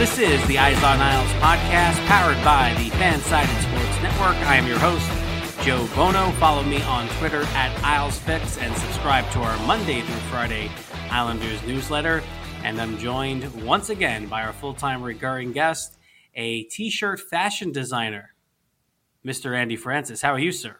This is the Eyes on Isles podcast powered by the Fansided Sports Network. I am your host, Joe Buono. Follow me on Twitter at IslesFix and subscribe to our Monday through Friday Islanders newsletter. And I'm joined once again by our full time recurring guest, a t shirt fashion designer, Mr. Andy Francess. How are you, sir?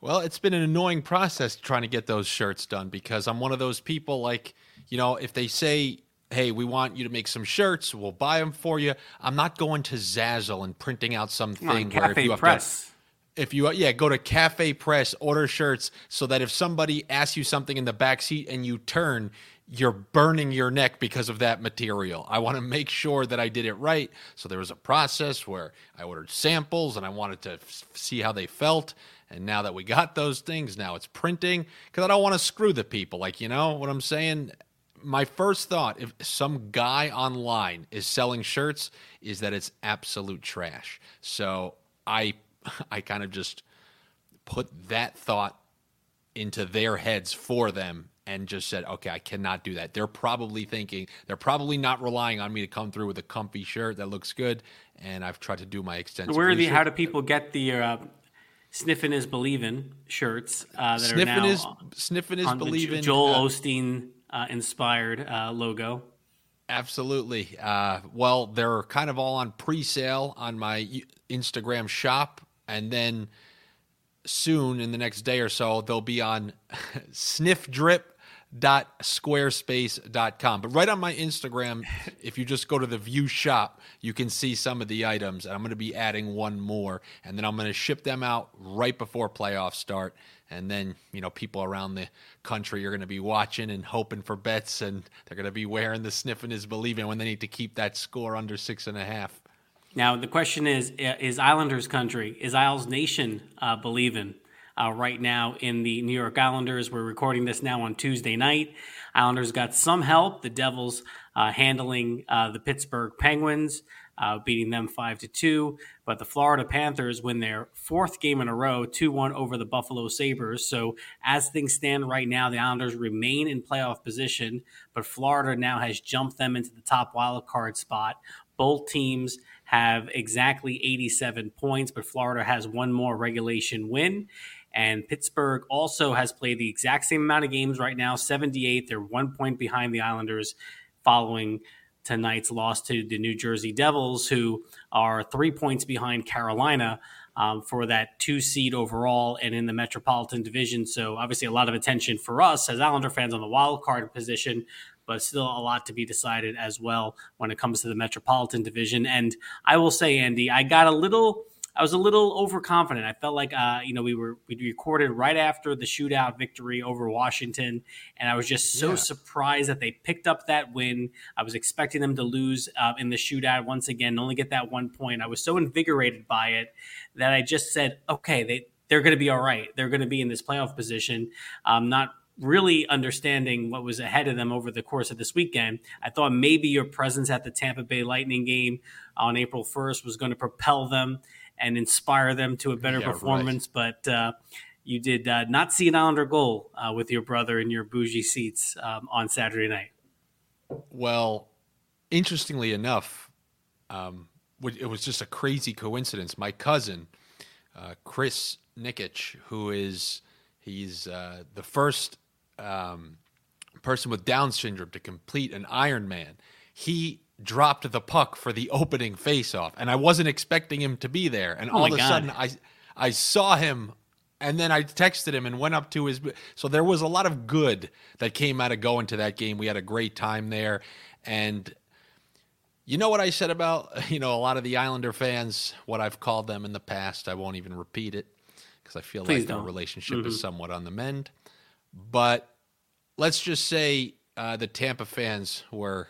Well, it's been an annoying process trying to get those shirts done because I'm one of those people like, you know, if they say hey, we want you to make some shirts. We'll buy them for you. I'm not going to Zazzle and printing out something on, where if you have Press. to, if you yeah, go to Cafe Press, order shirts so that if somebody asks you something in the back seat and you turn, you're burning your neck because of that material. I want to make sure that I did it right. So there was a process where I ordered samples and I wanted to f- see how they felt. And now that we got those things, now it's printing because I don't want to screw the people. Like, you know what I'm saying? My first thought if some guy online is selling shirts is that it's absolute trash. So I I kind of just put that thought into their heads for them and just said, okay, I cannot do that. They're probably thinking, they're probably not relying on me to come through with a comfy shirt that looks good. And I've tried to do my extensive. Where are the? How do people get the uh, "Sniffing is Believing" shirts uh, that sniffing are now is sniffing is believing? Joel uh, Osteen uh, inspired uh, logo. Absolutely. Uh, well, they're kind of all on pre-sale on my Instagram shop, and then soon in the next day or so they'll be on sniffdrip.squarespace.com. But right on my Instagram, if you just go to the view shop, you can see some of the items. And I'm going to be adding one more. And then I'm going to ship them out right before playoffs start and then you know people around the country are going to be watching and hoping for bets and they're going to be wearing the sniffing is believing when they need to keep that score under six and a half now the question is is islanders country is isles nation uh, believing uh, right now in the new york islanders we're recording this now on tuesday night islanders got some help the devils uh, handling uh, the pittsburgh penguins uh, beating them five to two. But the Florida Panthers win their fourth game in a row, two one over the Buffalo Sabres. So as things stand right now, the Islanders remain in playoff position, but Florida now has jumped them into the top wild card spot. Both teams have exactly 87 points, but Florida has one more regulation win. And Pittsburgh also has played the exact same amount of games right now, 78. They're one point behind the Islanders following tonight's loss to the New Jersey Devils, who are three points behind Carolina um, for that two seed overall and in the Metropolitan Division. So, obviously, a lot of attention for us as Islander fans on the wild card position, but still a lot to be decided as well when it comes to the Metropolitan Division. And I will say, Andy, I got a little I was a little overconfident. I felt like uh, you know we were we recorded right after the shootout victory over Washington, and I was just so yeah. surprised that they picked up that win. I was expecting them to lose uh, in the shootout once again, only get that one point. I was so invigorated by it that I just said, okay, they they're going to be all right. They're going to be in this playoff position. Um, not really understanding what was ahead of them over the course of this weekend. I thought maybe your presence at the Tampa Bay Lightning game on April 1st was going to propel them and inspire them to a better yeah, performance. Right. But uh, you did uh, not see an Islander goal uh, with your brother in your bougie seats um, on Saturday night. Well, interestingly enough, um, it was just a crazy coincidence. My cousin, uh, Chris Nikic, who is he's uh, the first um, person with Down syndrome to complete an Ironman. He dropped the puck for the opening faceoff, and I wasn't expecting him to be there. And oh all of a God. sudden, I I saw him, and then I texted him and went up to his. So there was a lot of good that came out of going to that game. We had a great time there, and you know what I said about you know a lot of the Islander fans, what I've called them in the past. I won't even repeat it because I feel Please like don't. our relationship mm-hmm. is somewhat on the mend. But let's just say uh, the Tampa fans were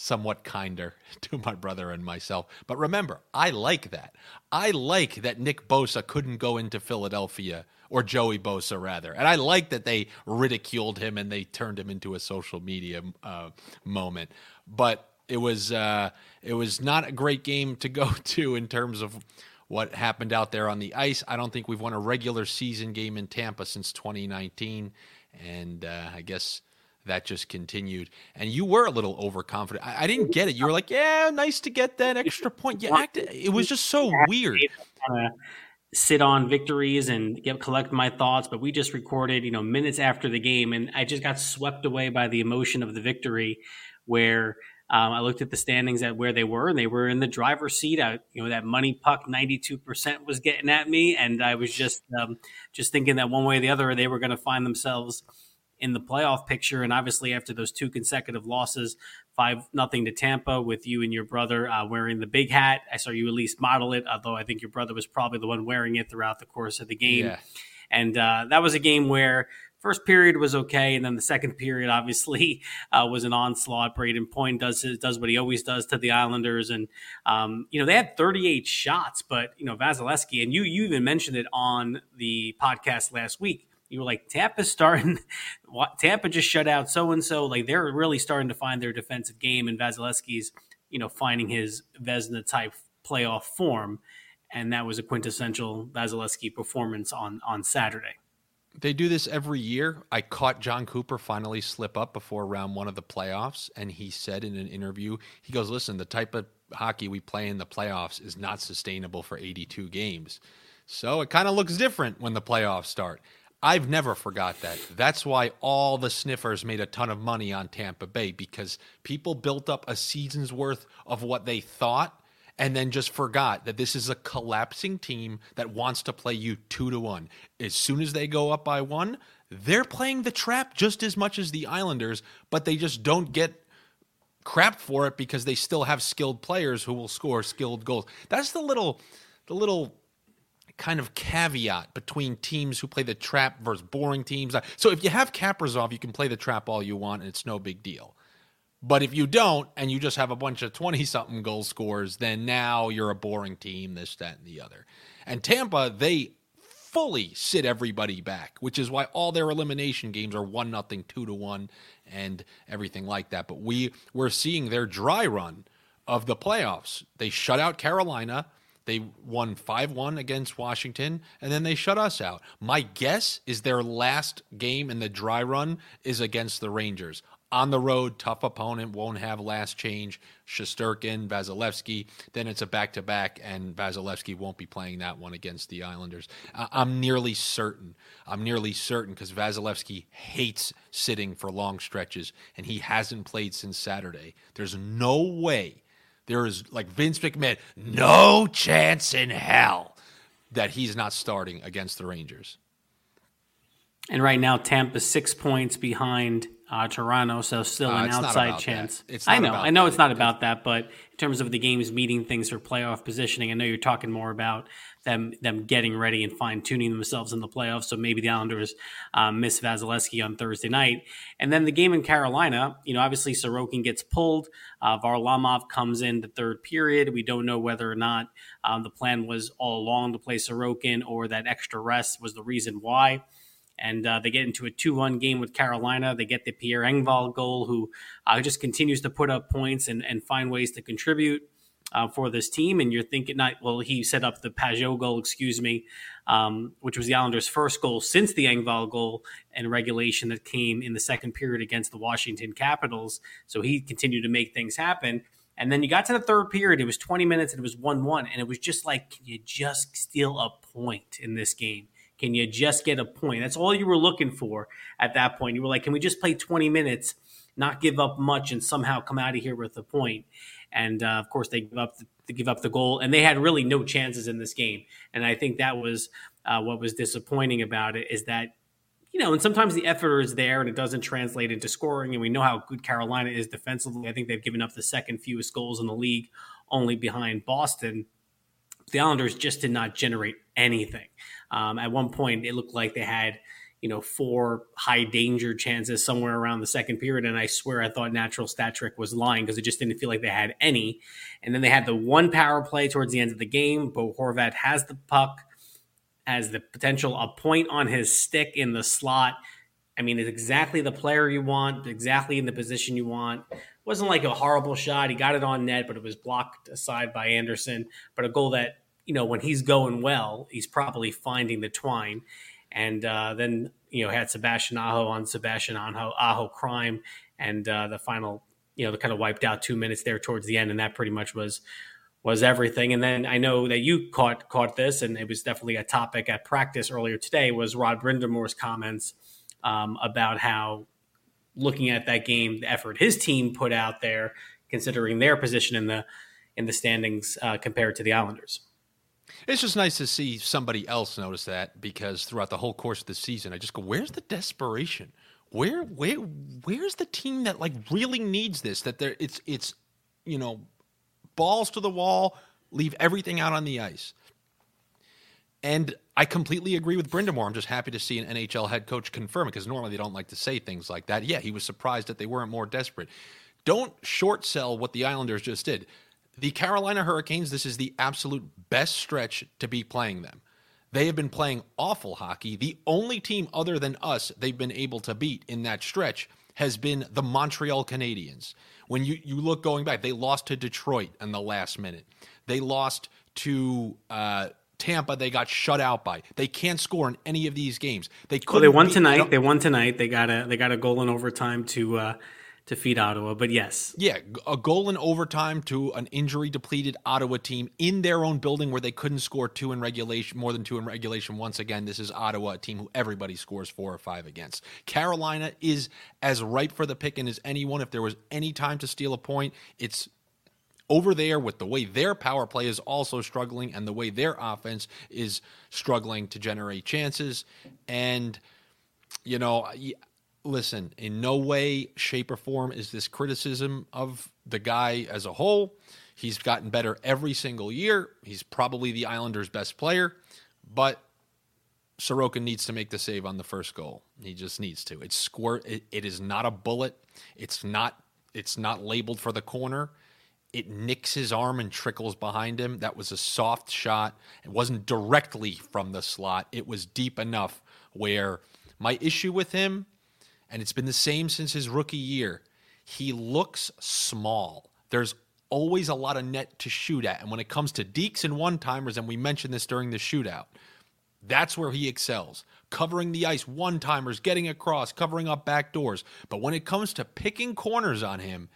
somewhat kinder to my brother and myself. But remember, I like that. I like that Nick Bosa couldn't go into Philadelphia or Joey Bosa rather, and I like that they ridiculed him and they turned him into a social media uh, moment. But it was uh, it was not a great game to go to in terms of what happened out there on the ice. I don't think we've won a regular season game in Tampa since 2019, and uh, I guess that just continued. And you were a little overconfident. I, I, didn't get it. You were like, "Yeah, nice to get that extra point." You acted. It was just so weird. Sit on victories and get collect my thoughts, but we just recorded, you know, minutes after the game, and I just got swept away by the emotion of the victory, where um, I looked at the standings at where they were, and they were in the driver's seat. I, you know, that money puck, ninety-two percent was getting at me, and I was just um, just thinking that one way or the other, they were going to find themselves in the playoff picture. And obviously, after those two consecutive losses, five nothing to Tampa, with you and your brother uh, wearing the big hat, I saw you at least model it. Although I think your brother was probably the one wearing it throughout the course of the game. Yeah. And uh, that was a game where first period was okay, and then the second period obviously uh, was an onslaught. Brayden Point does does what he always does to the Islanders, and um, you know they had 38 shots, but you know Vasilevskiy, and you you even mentioned it on the podcast last week. You were like Tampa starting, Tampa just shut out so and so. Like they're really starting to find their defensive game, and Vasilevskiy's you know finding his Vezina type playoff form, and that was a quintessential Vasilevskiy performance on on Saturday. They do this every year. I caught Jon Cooper finally slip up before round one of the playoffs, and he said in an interview, he goes, "Listen, the type of hockey we play in the playoffs is not sustainable for 82 games." So it kind of looks different when the playoffs start. I've never forgot that. That's why all the sniffers made a ton of money on Tampa Bay because people built up a season's worth of what they thought and then just forgot that this is a collapsing team that wants to play you two to one. As soon as they go up by one, they're playing the trap just as much as the Islanders, but they just don't get crap for it because they still have skilled players who will score skilled goals. That's the little the little kind of caveat between teams who play the trap versus boring teams. Uh, so if you have Kaprizov, you can play the trap all you want and it's no big deal. But if you don't and you just have a bunch of 20 something goal scores, then now you're a boring team, this, that, and the other. And Tampa, they fully sit everybody back, which is why all their elimination games are one nothing, two to one, and everything like that. But we we're seeing their dry run of the playoffs. They shut out Carolina. They won 5 1 against Washington, and then they shut us out. My guess is their last game in the dry run is against the Rangers on the road, tough opponent, won't have last change. Shesterkin, Vasilevskiy. Then it's a back to back, and Vasilevskiy won't be playing that one against the Islanders. I'm nearly certain. I'm nearly certain because Vasilevskiy hates sitting for long stretches, and he hasn't played since Saturday. There's no way. There is, like Vince McMahon, no chance in hell that he's not starting against the Rangers. And right now, Tampa's six points behind uh, Toronto, so still uh, an outside chance. I know, I know, that. it's not about that, but in terms of the games meeting things for playoff positioning, I know you're talking more about them them getting ready and fine tuning themselves in the playoffs. So maybe the Islanders um, miss Vasilevskiy on Thursday night, and then the game in Carolina. You know, obviously Sorokin gets pulled. Uh, Varlamov comes in the third period. We don't know whether or not um, the plan was all along to play Sorokin or that extra rest was the reason why and uh, they get into a 2-1 game with Carolina. They get the Pierre Engvall goal, who uh, just continues to put up points and, and find ways to contribute uh, for this team. And you're thinking, not well, he set up the Pageau goal, excuse me, um, which was the Islanders' first goal since the Engvall goal and regulation that came in the second period against the Washington Capitals. So he continued to make things happen. And then you got to the third period, it was 20 minutes and it was 1 1. And it was just like, can you just steal a point in this game? Can you just get a point? That's all you were looking for at that point. You were like, can we just play 20 minutes, not give up much, and somehow come out of here with a point? And uh, of course, they give up the, give up the goal, and they had really no chances in this game. And I think that was uh, what was disappointing about it is that you know, and sometimes the effort is there and it doesn't translate into scoring. And we know how good Carolina is defensively. I think they've given up the second fewest goals in the league, only behind Boston. The Islanders just did not generate anything. Um, at one point, it looked like they had, you know, four high danger chances somewhere around the second period. And I swear I thought Natural Stat Trick was lying because it just didn't feel like they had any. And then they had the one power play towards the end of the game. Bo Horvat has the puck has the potential a point on his stick in the slot. I mean, it's exactly the player you want, exactly in the position you want. It wasn't like a horrible shot. He got it on net, but it was blocked aside by Andersen. But a goal that, you know, when he's going well, he's probably finding the twine. And uh, then, you know, had Sebastian Aho on Sebastian Aho, Aho crime. And uh, the final, you know, the kind of wiped out two minutes there towards the end. And that pretty much was was everything. And then I know that you caught caught this, and it was definitely a topic at practice earlier today. Was Rod Brind'Amour's comments um, about how looking at that game, the effort his team put out there, considering their position in the in the standings uh, compared to the Islanders. It's just nice to see somebody else notice that because throughout the whole course of the season, I just go, "Where's the desperation? Where, where, where's the team that like really needs this? That there, it's, it's, you know, balls to the wall, leave everything out on the ice. And I completely agree with Brind'Amour. I'm just happy to see an NHL head coach confirm it because normally they don't like to say things like that. Yeah, he was surprised that they weren't more desperate. Don't short sell what the Islanders just did. The Carolina Hurricanes, this is the absolute best stretch to be playing them. They have been playing awful hockey. The only team other than us they've been able to beat in that stretch has been the Montreal Canadiens. When you, you look going back, they lost to Detroit in the last minute. They lost to uh, Tampa. They got shut out by. They can't score in any of these games. They well, they won tonight. They won tonight. They got a they got a goal in overtime to uh, defeat Ottawa. But yes, yeah, a goal in overtime to an injury depleted Ottawa team in their own building where they couldn't score two in regulation, more than two in regulation. Once again, this is Ottawa, a team who everybody scores four or five against. Carolina is as ripe for the picking as anyone. If there was any time to steal a point, it's over there with the way their power play is also struggling and the way their offense is struggling to generate chances. And, you know, listen, in no way, shape, or form is this criticism of the guy as a whole. He's gotten better every single year. He's probably the Islanders' best player, but Sorokin needs to make the save on the first goal. He just needs to. It's squirt. It, it is not a bullet. It's not. It's not labeled for the corner. It nicks his arm and trickles behind him. That was a soft shot. It wasn't directly from the slot. It was deep enough where my issue with him and it's been the same since his rookie year. He looks small. There's always a lot of net to shoot at. And when it comes to deeks and one timers, and we mentioned this during the shootout, that's where he excels. Covering the ice, one timers, getting across, covering up back doors. But when it comes to picking corners on him,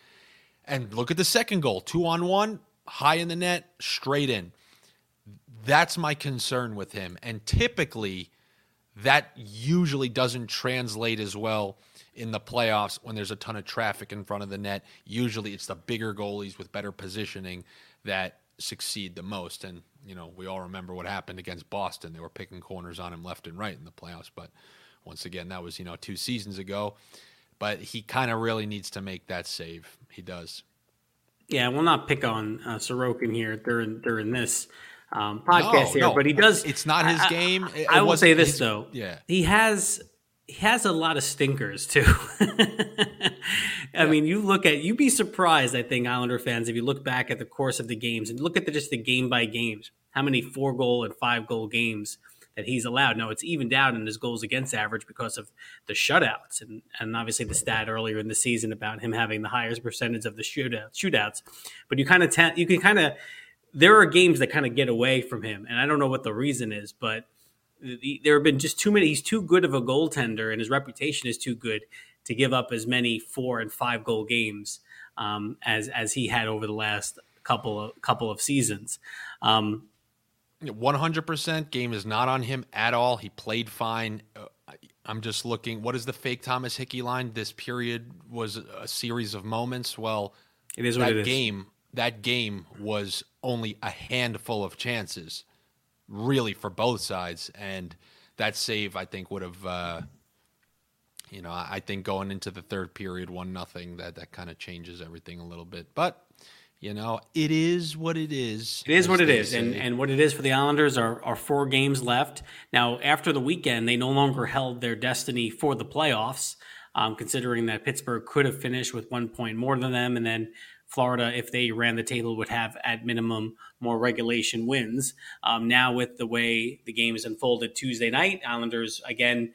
and look at the second goal two on one, high in the net, straight in. That's my concern with him. And typically, that usually doesn't translate as well in the playoffs when there's a ton of traffic in front of the net. Usually it's the bigger goalies with better positioning that succeed the most. And, you know, we all remember what happened against Boston. They were picking corners on him left and right in the playoffs. But once again, that was, you know, two seasons ago. But he kind of really needs to make that save. He does. Yeah, we'll not pick on uh, Sorokin here during during this um, podcast no, here, no. but he does. It's not his I, game. It, I, will say this his, though. Yeah, he has he has a lot of stinkers too. I yeah. mean, you look at you'd be surprised. I think Islander fans, if you look back at the course of the games and look at the, just the game by games, how many four goal and five goal games that he's allowed. Now it's evened out in his goals against average because of the shutouts and, and obviously the stat earlier in the season about him having the highest percentage of the shootout shootouts. But you kind of ta- you can kind of there are games that kind of get away from him, and I don't know what the reason is, but the, there have been just too many. He's too good of a goaltender, and his reputation is too good to give up as many four and five goal games um, as as he had over the last couple of couple of seasons. Um, 100% game is not on him at all. He played fine. Uh, I'm just looking. What is the fake Thomas Hickey line? This period was a series of moments. Well, it is what that it is. game. That game was only a handful of chances, really, for both sides, and that save I think would have. Uh, you know, I think going into the third period, one nothing, that that kind of changes everything a little bit. But you know, it is what it is. It is what it is, and and what it is for the Islanders are are four games left now. After the weekend, they no longer held their destiny for the playoffs, um, considering that Pittsburgh could have finished with one point more than them, and then Florida, if they ran the table, would have at minimum more regulation wins. Um, now, with the way the game is unfolded Tuesday night, Islanders again,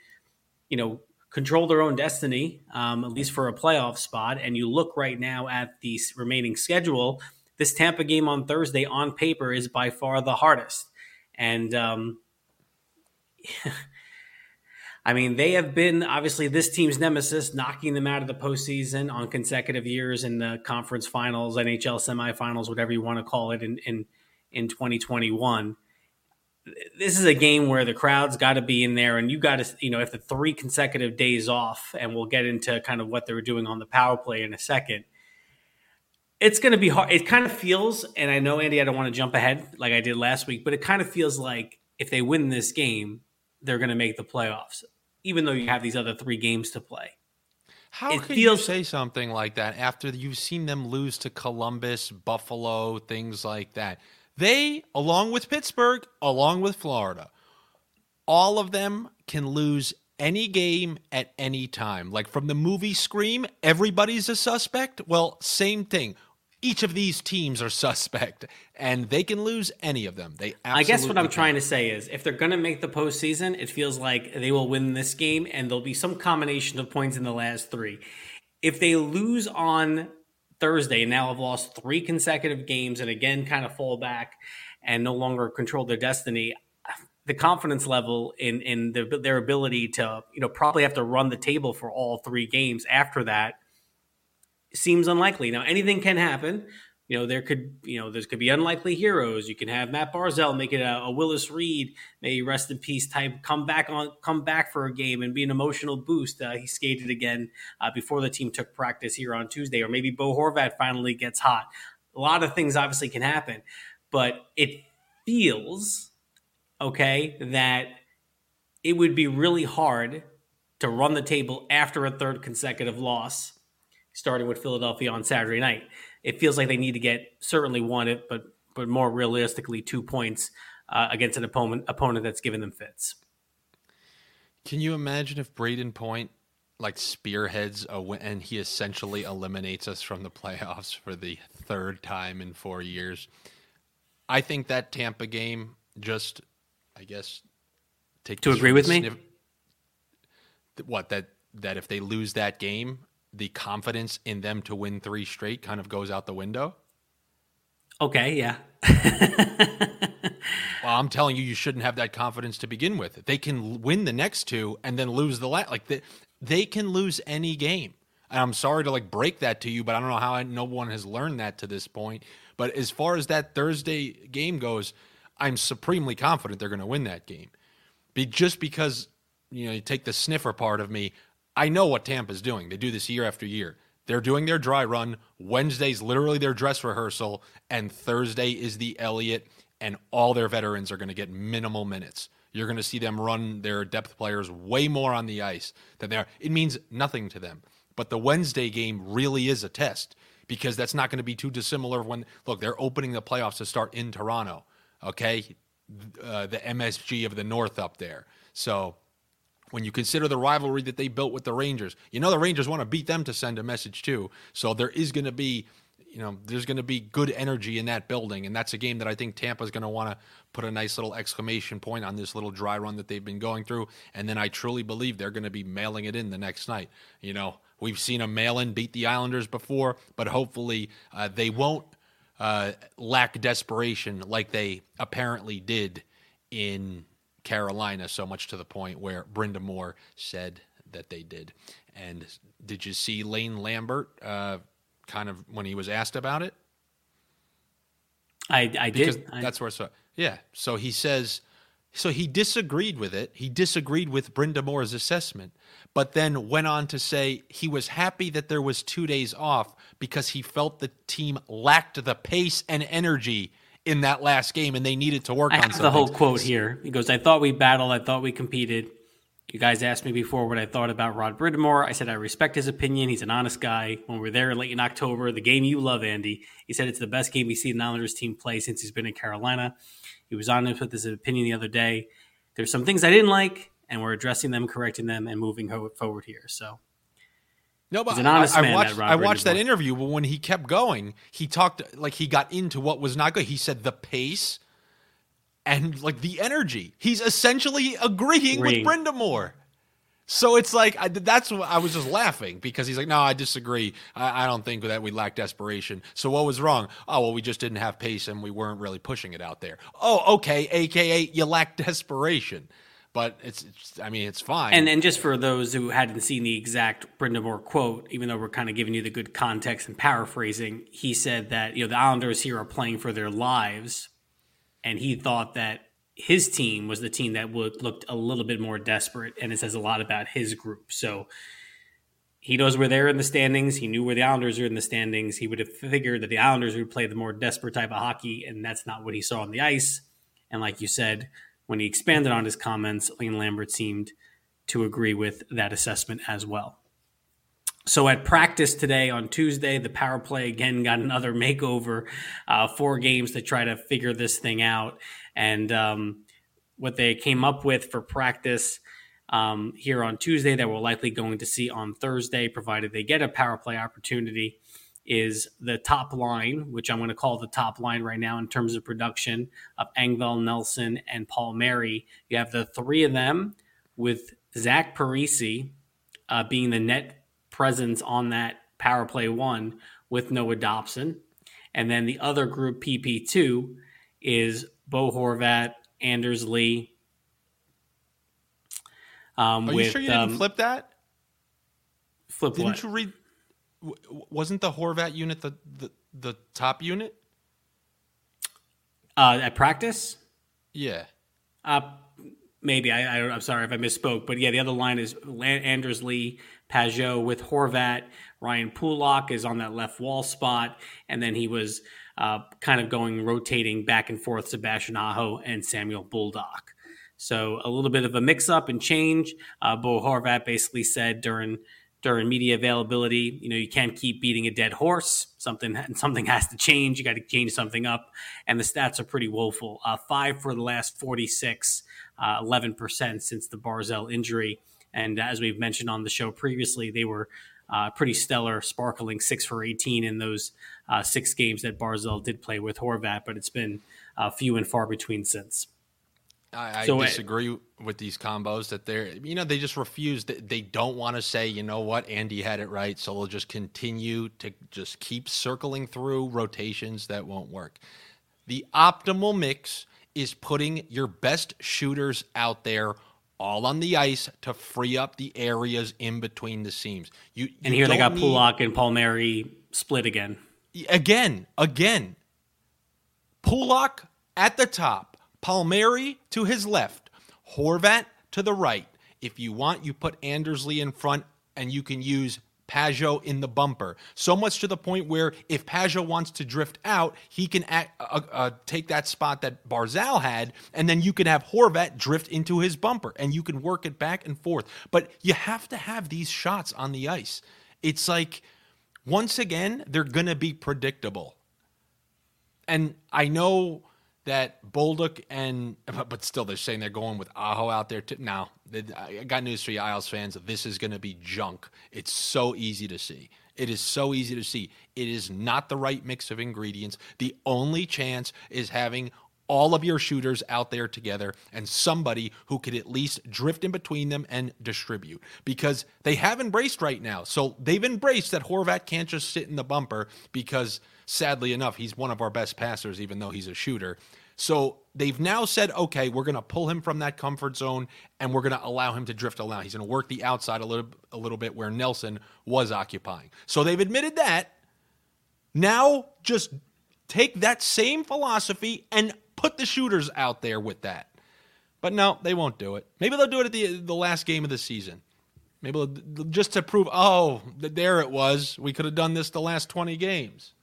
you know, control their own destiny, um, at least for a playoff spot. And you look right now at the remaining schedule. This Tampa game on Thursday on paper is by far the hardest. And um, I mean, they have been obviously this team's nemesis, knocking them out of the postseason on consecutive years in the conference finals, NHL semifinals, whatever you want to call it, in in, in 2021 this is a game where the crowd's got to be in there, and you got to, you know, if the three consecutive days off, and we'll get into kind of what they were doing on the power play in a second. It's going to be hard. It kind of feels, and I know Andy, I don't want to jump ahead like I did last week, but it kind of feels like if they win this game, they're going to make the playoffs, even though you have these other three games to play. How it can feels, you say something like that after you've seen them lose to Columbus, Buffalo, things like that? They, along with Pittsburgh, along with Florida, all of them can lose any game at any time. Like from the movie Scream, everybody's a suspect. Well, same thing. Each of these teams are suspect, and they can lose any of them. They I guess what I'm can. trying to say is if they're going to make the postseason, it feels like they will win this game, and there'll be some combination of points in the last three. If they lose on Thursday and now have lost three consecutive games and again kind of fall back and no longer control their destiny. The confidence level in in the, their ability to you know probably have to run the table for all three games after that seems unlikely. Now anything can happen you know, there could, you know, there could be unlikely heroes. You can have Matt Barzal make it a, a, Willis Reed, may rest in peace type, come back on, come back for a game and be an emotional boost. Uh, he skated again uh, before the team took practice here on Tuesday, or maybe Bo Horvat finally gets hot. A lot of things obviously can happen, but it feels okay that it would be really hard to run the table after a third consecutive loss, starting with Philadelphia on Saturday night it feels like they need to get certainly one, but but more realistically, two points uh, against an opponent opponent that's given them fits. Can you imagine if Brayden Point like spearheads a win and he essentially eliminates us from the playoffs for the third time in four years? I think that Tampa game just, I guess, take to agree with sniff, me. What that that if they lose that game, the confidence in them to win three straight kind of goes out the window? Okay, yeah. well, I'm telling you, you shouldn't have that confidence to begin with. They can win the next two and then lose the last. Like they, they can lose any game. And I'm sorry to like break that to you, but I don't know how I, no one has learned that to this point. But as far as that Thursday game goes, I'm supremely confident they're going to win that game. Be just because you know you take the sniffer part of me. I know what Tampa's doing. They do this year after year. They're doing their dry run. Wednesday's literally their dress rehearsal, and Thursday is the Elliott, and all their veterans are going to get minimal minutes. You're going to see them run their depth players way more on the ice than they are. It means nothing to them. But the Wednesday game really is a test because that's not going to be too dissimilar when, look, they're opening the playoffs to start in Toronto, okay? Uh, the MSG of the North up there. So when you consider the rivalry that they built with the Rangers. You know the Rangers want to beat them to send a message too. So there is going to be you know, there's going to be good energy in that building, and that's a game that I think Tampa's going to want to put a nice little exclamation point on this little dry run that they've been going through. And then I truly believe they're going to be mailing it in the next night. You know, we've seen them mail in beat the Islanders before, but hopefully uh, they won't uh, lack desperation like they apparently did in Carolina so much to the point where Brind'Amour said that they did. And did you see Lane Lambert uh, kind of when he was asked about it? I, I Because did. That's where I saw. Yeah. So he says, so he disagreed with it. He disagreed with Brind'Amour's assessment, but then went on to say he was happy that there was two days off because he felt the team lacked the pace and energy in that last game, and they needed to work I on have something. the whole quote here. He goes, I thought we battled. I thought we competed. You guys asked me before what I thought about Rod Brind'Amour. I said I respect his opinion. He's an honest guy. When we were there late in October, the game you love, Andy, he said it's the best game he's seen an Islanders team play since he's been in Carolina. He was honest with his opinion the other day. There's some things I didn't like, and we're addressing them, correcting them, and moving forward here. So No, but He's an honest I, I man, watched, that I watched that interview, but when he kept going, he talked like he got into what was not good. He said the pace and like the energy. He's essentially agreeing Agreeing. with Brind'Amour. So it's like I, that's what I was just laughing because he's like, no, I disagree. I, I don't think that we lack desperation. So what was wrong? Oh well, we just didn't have pace and we weren't really pushing it out there. Oh, okay, aka you lack desperation. But it's, it's I mean, it's fine. And and just for those who hadn't seen the exact Brind'Amour quote, even though we're kind of giving you the good context and paraphrasing, he said that you know the Islanders here are playing for their lives, and he thought that his team was the team that would looked a little bit more desperate, and it says a lot about his group. So he knows where they're in the standings. He knew where the Islanders are in the standings. He would have figured that the Islanders would play the more desperate type of hockey, and that's not what he saw on the ice. And like you said, when he expanded on his comments, Lane Lambert seemed to agree with that assessment as well. So at practice today on Tuesday, the power play again got another makeover, uh, four games to try to figure this thing out. And um, what they came up with for practice um, here on Tuesday that we're likely going to see on Thursday, provided they get a power play opportunity, is the top line, which I'm going to call the top line right now in terms of production of Engvall, Nelson, and Palmieri. You have the three of them with Zach Parise uh, being the net presence on that power play one with Noah Dobson. And then the other group, PP2, is Bo Horvat, Anders Lee. Um, Are with, you sure you didn't um, flip that? flip Didn't what? you read? W- Wasn't the Horvat unit the, the the top unit? uh, at practice? Yeah. Uh, maybe I, I I'm sorry if I misspoke, but yeah, the other line is Anders Lee, Pageau with Horvat. Ryan Pulock is on that left wall spot, and then he was uh, kind of going rotating back and forth. Sebastian Aho and Samuel Bolduc. So a little bit of a mix up and change. Uh, Bo Horvat basically said during during media availability, you know, you can't keep beating a dead horse. Something something has to change. You got to change something up, and the stats are pretty woeful. Uh, five for the last forty six, uh, eleven percent since the Barzal injury. And as we've mentioned on the show previously, they were uh, pretty stellar, sparkling six for 18 in those uh, six games that Barzal did play with Horvat, but it's been uh, few and far between since. I, I So, uh, disagree with these combos that they're, you know, they just refuse. They, don't want to say, you know what, Andy had it right. So they'll just continue to just keep circling through rotations that won't work. The optimal mix is putting your best shooters out there all on the ice to free up the areas in between the seams. You, And here they got need- Pulock and Palmieri split again. again, again. Pulock at the top, Palmieri to his left, Horvat to the right. If you want, you put Anders Lee in front, and you can use Pageau in the bumper. So much to the point where if Pageau wants to drift out, he can act, uh, uh, take that spot that Barzal had, and then you can have Horvat drift into his bumper, and you can work it back and forth. But you have to have these shots on the ice. It's like once again, they're going to be predictable. And I know that Bolduc and, but still, they're saying they're going with Aho out there. Too. Now, I got news for you, Isles fans. This is going to be junk. It's so easy to see. It is so easy to see. It is not the right mix of ingredients. The only chance is having all of your shooters out there together and somebody who could at least drift in between them and distribute because they have embraced right now. So they've embraced that Horvat can't just sit in the bumper because sadly enough, he's one of our best passers, even though he's a shooter. So they've now said, okay, we're going to pull him from that comfort zone and we're going to allow him to drift around. He's going to work the outside a little, a little bit where Nelson was occupying. So they've admitted that. Now just take that same philosophy and put the shooters out there with that. But no, they won't do it. Maybe they'll do it at the the last game of the season. Maybe just to prove, oh, there it was. We could have done this the last 20 games.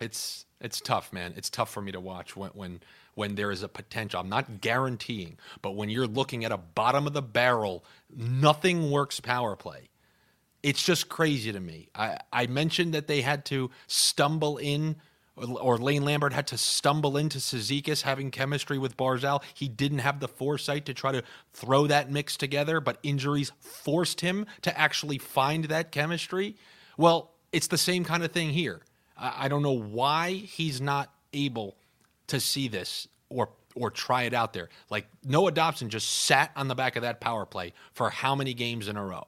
It's it's tough, man. It's tough for me to watch when when when there is a potential. I'm not guaranteeing, but when you're looking at a bottom of the barrel, nothing works power play. It's just crazy to me. I, I mentioned that they had to stumble in or Lane Lambert had to stumble into Cizikas having chemistry with Barzal. He didn't have the foresight to try to throw that mix together, but injuries forced him to actually find that chemistry. Well, it's the same kind of thing here. I, I don't know why he's not able to see this or or try it out there. Like Noah Dobson just sat on the back of that power play for how many games in a row?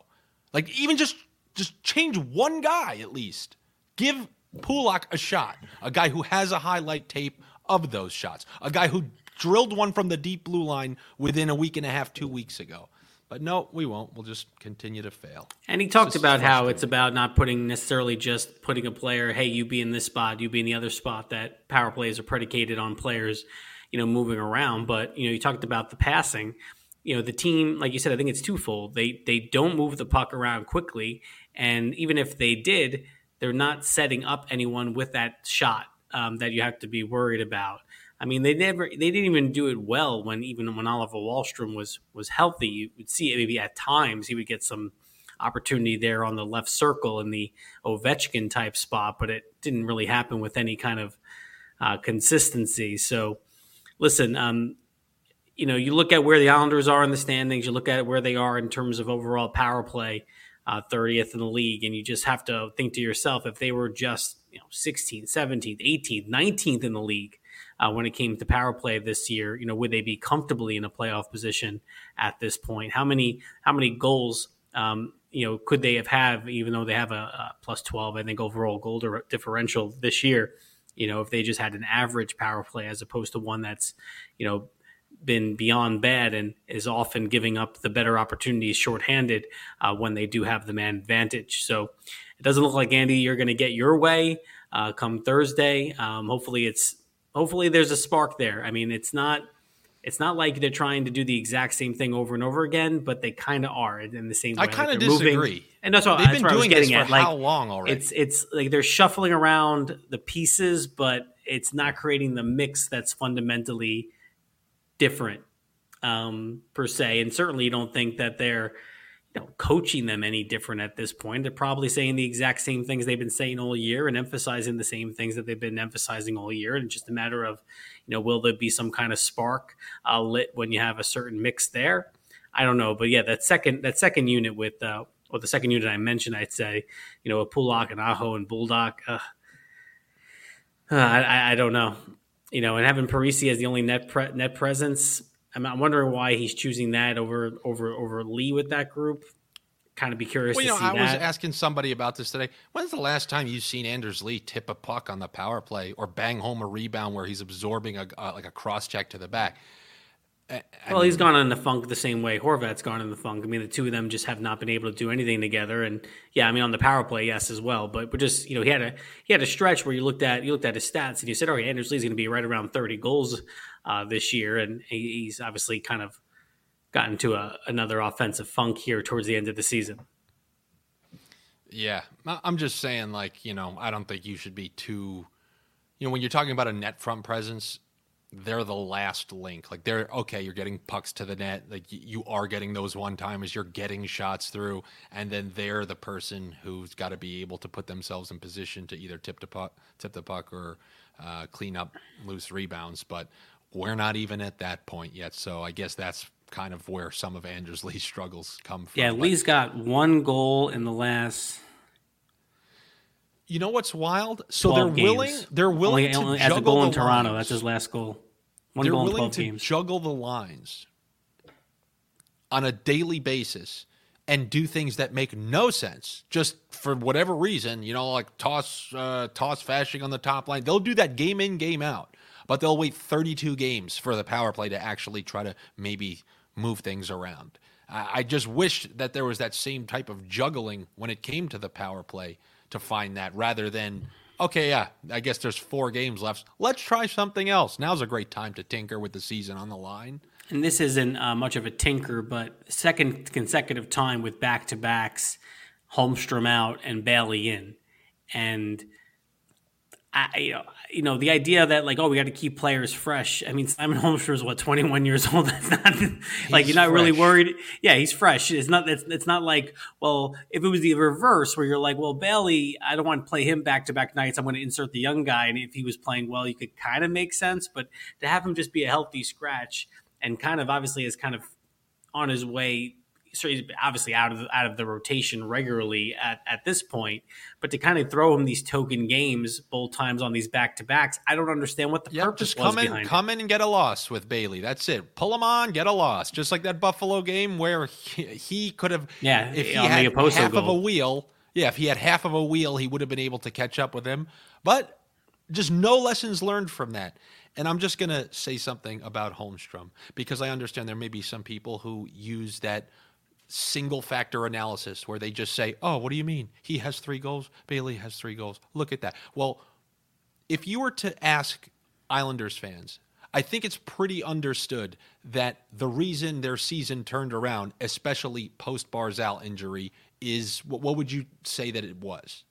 Like even just just change one guy at least. Give Pulock a shot, a guy who has a highlight tape of those shots, a guy who drilled one from the deep blue line within a week and a half, two weeks ago. But no, we won't. We'll just continue to fail. And he talked about how it's about not putting necessarily just putting a player, hey, you be in this spot, you be in the other spot. That power plays are predicated on players, you know, moving around. But you know, you talked about the passing. You know, the team, like you said, I think it's twofold. They they don't move the puck around quickly, and even if they did, they're not setting up anyone with that shot um, that you have to be worried about. I mean, they never, they didn't even do it well when even when Oliver Wahlstrom was was healthy. You would see it maybe at times he would get some opportunity there on the left circle in the Ovechkin type spot, but it didn't really happen with any kind of uh, consistency. So, listen, um, you know, you look at where the Islanders are in the standings, you look at where they are in terms of overall power play, uh, 30th in the league, and you just have to think to yourself if they were just you know 16th, 17th, 18th, 19th in the league uh, when it came to power play this year. You know, would they be comfortably in a playoff position at this point? How many how many goals? Um, you know, could they have have even though they have a, a plus twelve, I think overall goal differential this year. You know, if they just had an average power play as opposed to one that's, you know, been beyond bad and is often giving up the better opportunities shorthanded uh, when they do have the man advantage. So it doesn't look like Andy, you're going to get your way uh, come Thursday. Um, hopefully, it's hopefully there's a spark there. I mean, it's not it's not like they're trying to do the exact same thing over and over again, but they kind of are in the same way. I kind of disagree. Moving, and that's what, They've that's been doing this for at. Like, how long already? It's it's like they're shuffling around the pieces, but it's not creating the mix that's fundamentally different um, per se. And certainly, you don't think that they're you know, coaching them any different at this point. They're probably saying the exact same things they've been saying all year and emphasizing the same things that they've been emphasizing all year. And just a matter of, you know, will there be some kind of spark uh, lit when you have a certain mix there? I don't know, but yeah, that second that second unit with uh, or the second unit I mentioned, I'd say, you know, a Pulock and Aho and Bolduc. Uh, uh, I, I don't know, you know, and having Parise as the only net pre- net presence I'm, I'm wondering why he's choosing that over over over Lee with that group. Kind of be curious. Well, you know, I that. was asking somebody about this today. When's the last time you've seen Anders Lee tip a puck on the power play or bang home a rebound where he's absorbing a uh, like a cross check to the back? I well, mean, he's gone in the funk the same way Horvat's gone in the funk. I mean, the two of them just have not been able to do anything together. And yeah, I mean, on the power play, yes, as well. But we're just you know, he had a he had a stretch where you looked at you looked at his stats and you said, okay, Anders Lee's going to be right around thirty goals uh, this year, and he's obviously kind of gotten to a, another offensive funk here towards the end of the season. Yeah, I'm just saying, like you know, I don't think you should be too, you know, when you're talking about a net front presence, they're the last link. Like they're okay, you're getting pucks to the net, like you are getting those one timers, you're getting shots through, and then they're the person who's got to be able to put themselves in position to either tip the puck, tip the puck, or uh, clean up loose rebounds. But we're not even at that point yet. So I guess that's kind of where some of Anders Lee's struggles come from. Yeah, but, Lee's got one goal in the last. You know what's wild? So they're games. willing. They're willing only, to only, juggle as a goal in Toronto. Lines. That's his last goal. One they're willing to games. juggle the lines on a daily basis and do things that make no sense just for whatever reason. You know, like toss uh, toss Fasching on the top line. They'll do that game in game out but they'll wait 32 games for the power play to actually try to maybe move things around. I just wish that there was that same type of juggling when it came to the power play to find that rather than okay, yeah, I guess there's four games left. Let's try something else. Now's a great time to tinker with the season on the line. And this isn't uh, much of a tinker, but second consecutive time with back to backs, Holmstrom out and Bailey in, and I, you know, you know, the idea that like, oh, we got to keep players fresh. I mean, Simon Holmstrom is what twenty one years old. That's not like you're not fresh. really worried. Yeah, he's fresh. It's not. It's, it's not like well, if it was the reverse where you're like, well, Bailey, I don't want to play him back to back nights. I'm going to insert the young guy, and if he was playing well, you could kind of make sense. But to have him just be a healthy scratch and kind of obviously is kind of on his way so he's obviously out of the, out of the rotation regularly at, at this point. But to kind of throw him these token games both times on these back to backs, I don't understand what the yep, purpose just come was in, Come in and get a loss with Bailey. That's it. Pull him on, get a loss. Just like that Buffalo game where he, he could have. Yeah, if he had half goal. of a wheel. Yeah, if he had half of a wheel, he would have been able to catch up with him. But just no lessons learned from that. And I'm just going to say something about Holmstrom because I understand there may be some people who use that single factor analysis where they just say, oh, what do you mean? He has three goals. Bailey has three goals. Look at that. Well, if you were to ask Islanders fans, I think it's pretty understood that the reason their season turned around, especially post Barzal injury, is what would you say that it was?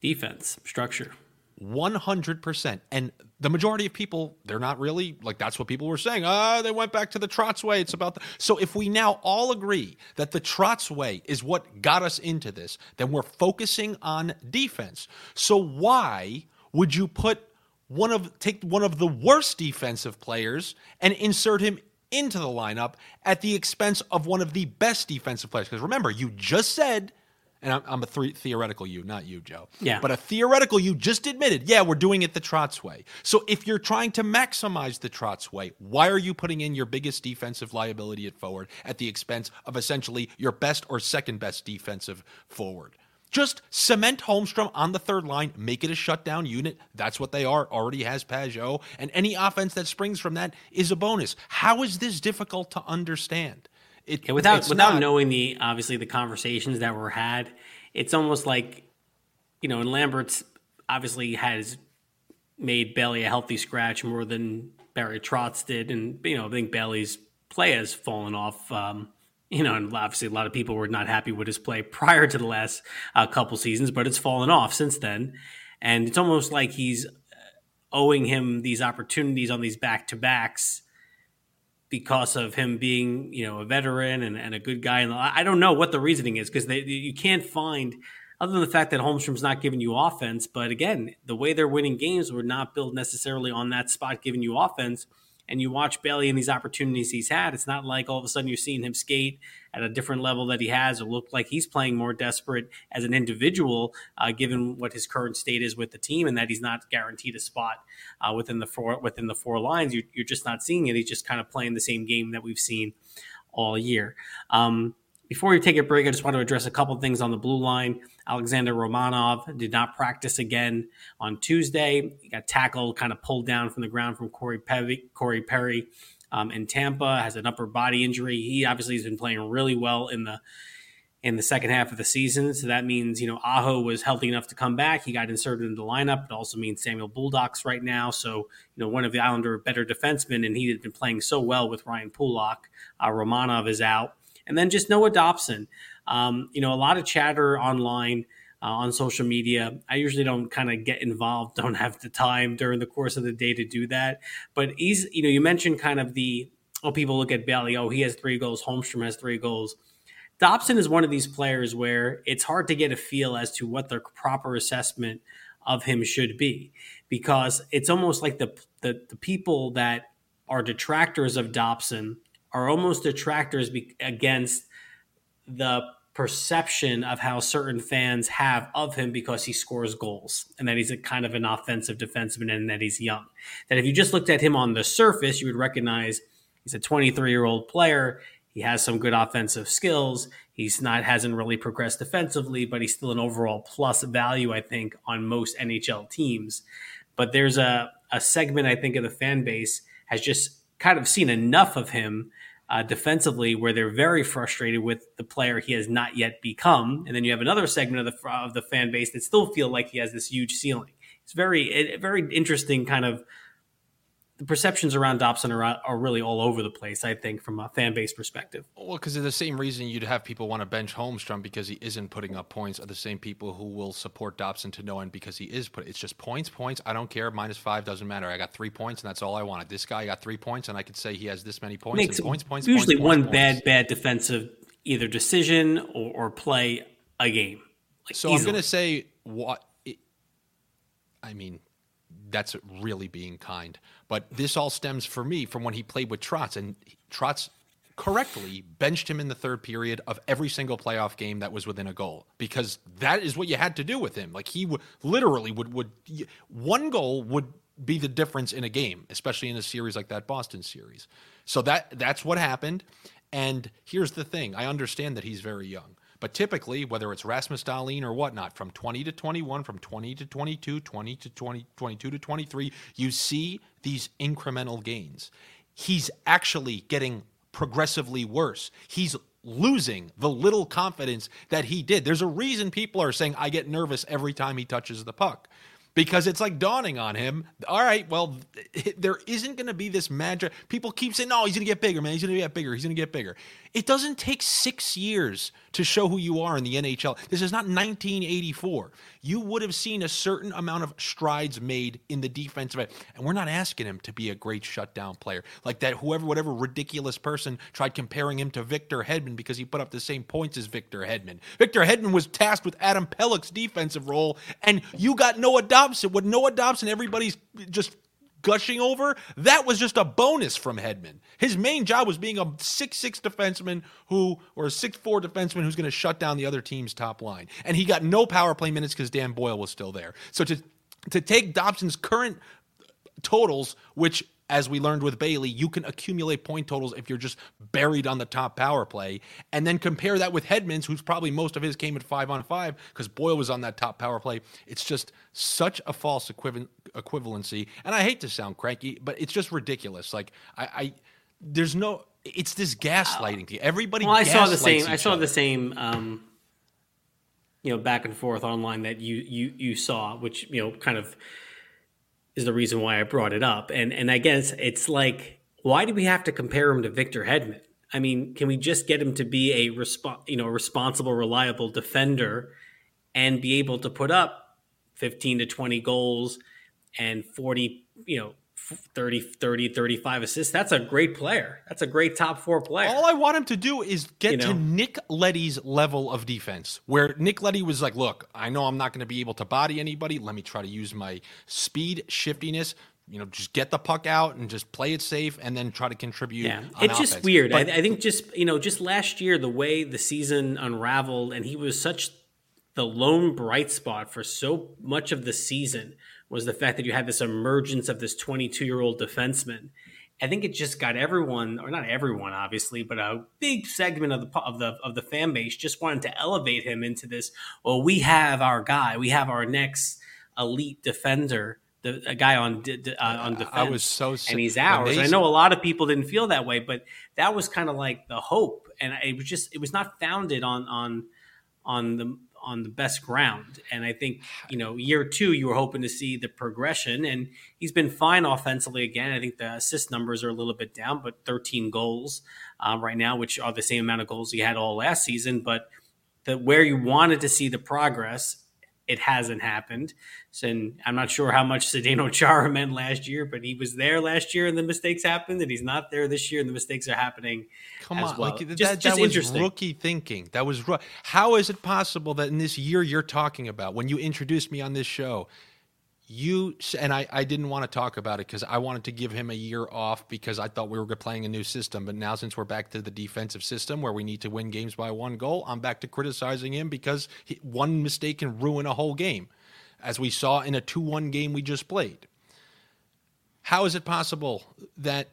Defense, structure. 100%. And the majority of people, they're not really like that's what people were saying. Ah, oh, they went back to the Trotz way. It's about the. So if we now all agree that the Trotz way is what got us into this, then we're focusing on defense. So why would you put one of take one of the worst defensive players and insert him into the lineup at the expense of one of the best defensive players? Because remember, you just said and I'm, I'm a th- theoretical you, not you, Joe. Yeah. But a theoretical you just admitted, yeah, we're doing it the Trotz way. So if you're trying to maximize the Trotz way, why are you putting in your biggest defensive liability at forward at the expense of essentially your best or second best defensive forward? Just cement Holmstrom on the third line, make it a shutdown unit. That's what they are. Already has Pageau. And any offense that springs from that is a bonus. How is this difficult to understand? It, yeah, without without not, knowing the obviously the conversations that were had, it's almost like you know, and Lambert's obviously has made Bailey a healthy scratch more than Barry Trotz did, and you know, I think Bailey's play has fallen off. Um, you know, and obviously a lot of people were not happy with his play prior to the last uh, couple seasons, but it's fallen off since then, and it's almost like he's owing him these opportunities on these back to backs because of him being, you know, a veteran and, and a good guy. And I don't know what the reasoning is because you can't find, other than the fact that Holmstrom's not giving you offense. But again, the way they're winning games were not built necessarily on that spot giving you offense and you watch Bailey and these opportunities he's had, it's not like all of a sudden you're seeing him skate at a different level that he has or look like he's playing more desperate as an individual, uh, given what his current state is with the team and that he's not guaranteed a spot uh, within the four within the four lines. You, are just not seeing it. He's just kind of playing the same game that we've seen all year. Um, before we take a break, I just want to address a couple things on the blue line. Alexander Romanov did not practice again on Tuesday. He got tackled, kind of pulled down from the ground from Corey Perry, Corey Perry um, in Tampa. Has an upper body injury. He obviously has been playing really well in the in the second half of the season. So that means, you know, Aho was healthy enough to come back. He got inserted in the lineup. It also means Samuel Bolduc's right now. So, you know, one of the Islander better defensemen, and he had been playing so well with Ryan Pulock. Uh, Romanov is out. And then just Noah Dobson. Um, you know, a lot of chatter online. Uh, on social media. I usually don't kind of get involved, don't have the time during the course of the day to do that. But he's, you know, you mentioned kind of the, oh, people look at Bailey, oh, he has three goals, Holmstrom has three goals. Dobson is one of these players where it's hard to get a feel as to what their proper assessment of him should be because it's almost like the, the, the people that are detractors of Dobson are almost detractors be- against the perception of how certain fans have of him because he scores goals and that he's a kind of an offensive defenseman and that he's young. That if you just looked at him on the surface, you would recognize he's a 23 year old player. He has some good offensive skills. He's not hasn't really progressed defensively, but he's still an overall plus value, I think, on most NHL teams. But there's a, a segment I think of the fan base has just kind of seen enough of him uh, defensively, where they're very frustrated with the player he has not yet become, and then you have another segment of the of the fan base that still feel like he has this huge ceiling. It's very very interesting kind of the perceptions around Dobson are, are really all over the place, I think, from a fan base perspective. Well, because of the same reason you'd have people want to bench Holmstrom because he isn't putting up points are the same people who will support Dobson to no end because he is put. It's just points, points. I don't care. Minus five doesn't matter. I got three points, and that's all I wanted. This guy got three points, and I could say he has this many points. Makes points, points, usually points, one points, bad, points. bad defensive either decision or, or play a game. Like so easily. I'm going to say what. It, I mean, that's really being kind. But this all stems for me from when he played with Trotz, and Trotz correctly benched him in the third period of every single playoff game that was within a goal because that is what you had to do with him. Like he would literally would would one goal would be the difference in a game, especially in a series like that Boston series. So that that's what happened. And here's the thing: I understand that he's very young. But typically, whether it's Rasmus Dahlin or whatnot, from 20 to 21, from 20 to 22, 20 to 20, 22 to 23, you see these incremental gains. He's actually getting progressively worse. He's losing the little confidence that he did. There's a reason people are saying, I get nervous every time he touches the puck because it's like dawning on him. All right, well, there isn't going to be this magic. People keep saying, "No, he's going to get bigger, man. He's going to get bigger. He's going to get bigger." It doesn't take six years to show who you are in the NHL. This is not 1984. You would have seen a certain amount of strides made in the defensive end, and we're not asking him to be a great shutdown player like that. Whoever, whatever ridiculous person tried comparing him to Victor Hedman because he put up the same points as Victor Hedman. Victor Hedman was tasked with Adam Pelech's defensive role, and you got Noah Dobson. What Noah Dobson, everybody's just gushing over, that was just a bonus from Hedman. His main job was being a six-six defenseman who, or a six-four defenseman who's going to shut down the other team's top line. And he got no power play minutes because Dan Boyle was still there. So to to take Dobson's current totals, which as we learned with Bailey, you can accumulate point totals if you're just buried on the top power play. And then compare that with Hedman's, who's probably most of his came at five on five because Boyle was on that top power play. It's just such a false equivalency. And I hate to sound cranky, but it's just ridiculous. Like, I, I there's no, it's this gaslighting thing. Everybody well, I saw the same, I saw other. the same, um, you know, back and forth online that you, you, you saw, which, you know, kind of, is the reason why I brought it up. And and I guess it's like, why do we have to compare him to Victor Hedman? I mean, can we just get him to be a resp- you know, responsible, reliable defender and be able to put up 15 to 20 goals and 40, you know, 30, 30, 35 assists. That's a great player. That's a great top four player. All I want him to do is get you know? to Nick Leddy's level of defense, where Nick Leddy was like, look, I know I'm not going to be able to body anybody. Let me try to use my speed, shiftiness, you know, just get the puck out and just play it safe and then try to contribute. Yeah, it's offense. just weird. But, I, I think just, you know, just last year, the way the season unraveled and he was such the lone bright spot for so much of the season was the fact that you had this emergence of this 22 year old defenseman. I think it just got everyone, or not everyone, obviously, but a big segment of the of the of the fan base just wanted to elevate him into this. Well, we have our guy, we have our next elite defender, the a guy on uh, on defense. I was so and he's ours. I know a lot of people didn't feel that way, but that was kind of like the hope, and it was just it was not founded on on on the on the best ground. And I think, you know, year two, you were hoping to see the progression, and he's been fine offensively again. I think the assist numbers are a little bit down, but 13 goals um, right now, which are the same amount of goals he had all last season. But the where you wanted to see the progress, it hasn't happened. And I'm not sure how much Zdeno Chara meant last year, but he was there last year and the mistakes happened, and he's not there this year and the mistakes are happening. Come on, well. like just, that, just that was rookie thinking. That was how is it possible that in this year you're talking about when you introduced me on this show, you and I, I didn't want to talk about it because I wanted to give him a year off because I thought we were playing a new system. But now, since we're back to the defensive system where we need to win games by one goal, I'm back to criticizing him because he, one mistake can ruin a whole game, as we saw in a 2 1 game we just played. How is it possible that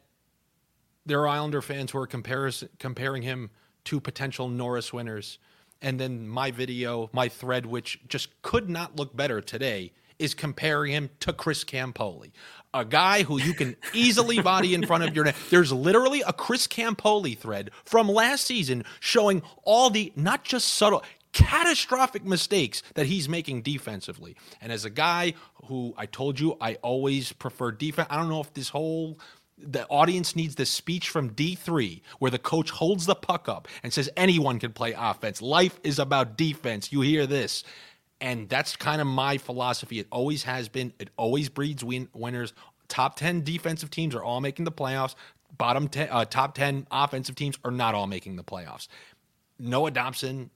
there are Islander fans who are comparing him to potential Norris winners? And then my video, my thread, which just could not look better today, is comparing him to Chris Campoli, a guy who you can easily body in front of your net. There's literally a Chris Campoli thread from last season showing all the not just subtle catastrophic mistakes that he's making defensively. And as a guy who I told you I always prefer defense, I don't know if this whole the audience needs this speech from D3 where the coach holds the puck up and says anyone can play offense. Life is about defense. You hear this. And that's kind of my philosophy. It always has been. It always breeds win- winners. Top 10 defensive teams are all making the playoffs. Bottom 10, uh, top 10 offensive teams are not all making the playoffs. Noah Dobson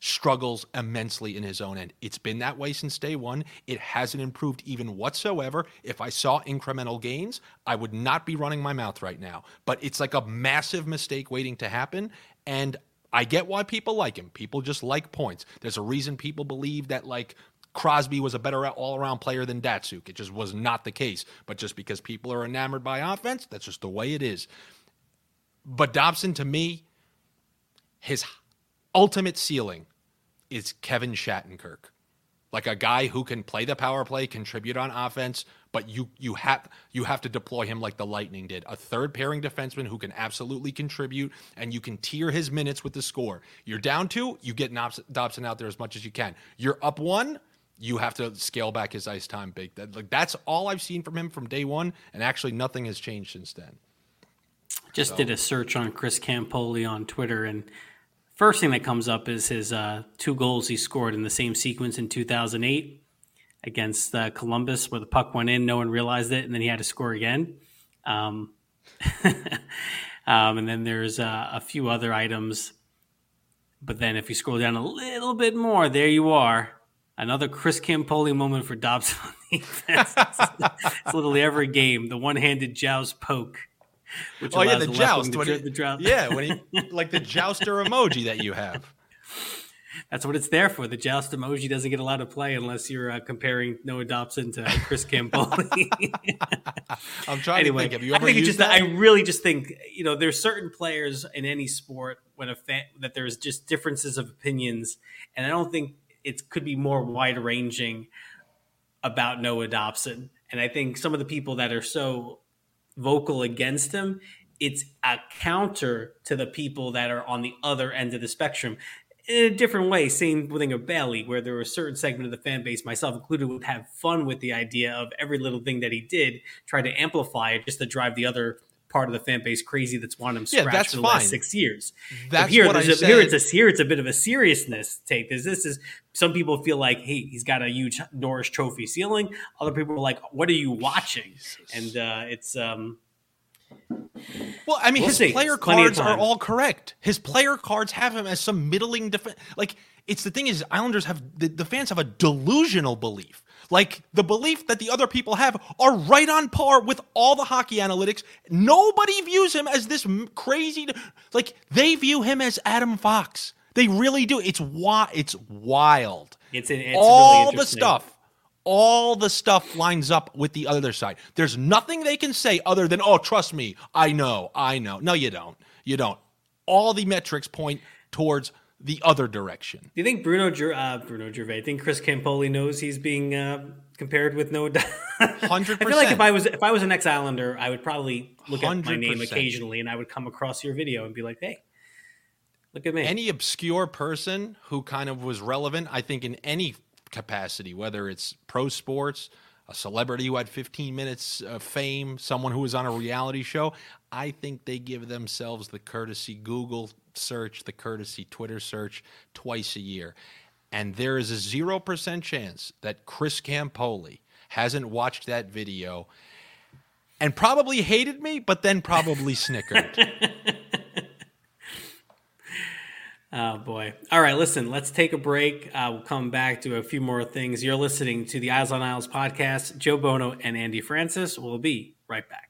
struggles immensely in his own end. It's been that way since day one. It hasn't improved even whatsoever. If I saw incremental gains, I would not be running my mouth right now. But it's like a massive mistake waiting to happen. And I get why people like him. People just like points. There's a reason people believe that, like, Crosby was a better all around player than Datsyuk. It just was not the case. But just because people are enamored by offense, that's just the way it is. But Dobson, to me, his ultimate ceiling is Kevin Shattenkirk. Like a guy who can play the power play, contribute on offense, but you you have you have to deploy him like the Lightning did. A third pairing defenseman who can absolutely contribute, and you can tier his minutes with the score. You're down two, you get Dobson out there as much as you can. You're up one, you have to scale back his ice time big. That, like that's all I've seen from him from day one, and actually nothing has changed since then. Just so. did a search on Chris Campoli on Twitter, and First thing that comes up is his uh, two goals he scored in the same sequence in 2008 against uh, Columbus, where the puck went in, no one realized it, and then he had to score again. Um, um, and then there's uh, a few other items. But then if you scroll down a little bit more, there you are. Another Chris Campoli moment for Dobson on defense. it's literally every game. The one handed joust poke which oh yeah, the, the joust. When he, the yeah, when he like the jouster emoji that you have. That's what it's there for. The joust emoji doesn't get a lot of play unless you're uh, comparing Noah Dobson to Chris Campoli. I'm trying anyway, to think. Have you ever I think just that? I really just think you know there's certain players in any sport when a fan that there's just differences of opinions, and I don't think it could be more wide ranging about Noah Dobson. And I think some of the people that are so vocal against him, it's a counter to the people that are on the other end of the spectrum in a different way. Same thing of Bailey, where there were a certain segment of the fan base, myself included, would have fun with the idea of every little thing that he did, try to amplify it just to drive the other part of the fan base crazy that's wanted him scratched yeah, for the fine. last six years. That's but here, what I a, said. Here it's a here it's a bit of a seriousness take. This this is some people feel like hey he's got a huge Norris Trophy ceiling. Other people are like what are you watching? Jesus. And uh, it's um. Well, I mean, we'll his see. player cards are all correct. His player cards have him as some middling defense. Like, it's the thing is, Islanders have the, the fans have a delusional belief like the belief that the other people have are right on par with all the hockey analytics. Nobody views him as this crazy. Like they view him as Adam Fox. They really do. It's why it's wild. It's, it's all really the stuff. All the stuff lines up with the other side. There's nothing they can say other than, "Oh, trust me, I know, I know." No, you don't. You don't. All the metrics point towards the other direction. Do you think Bruno uh, Bruno Gervais? I think Chris Campoli knows he's being uh, compared with Noah. Hundred I feel like if I was if I was an ex Islander, I would probably look 100%. at my name occasionally, and I would come across your video and be like, "Hey, look at me." Any obscure person who kind of was relevant, I think, in any capacity, whether it's pro sports, a celebrity who had 15 minutes of fame, someone who was on a reality show, I think they give themselves the courtesy Google search, the courtesy Twitter search twice a year. And there is a 0% chance that Chris Campoli hasn't watched that video and probably hated me, but then probably snickered. Oh boy! All right, listen. Let's take a break. Uh, we'll come back to a few more things. You're listening to the Eyes on Isles podcast. Joe Buono and Andy Francess We'll be right back.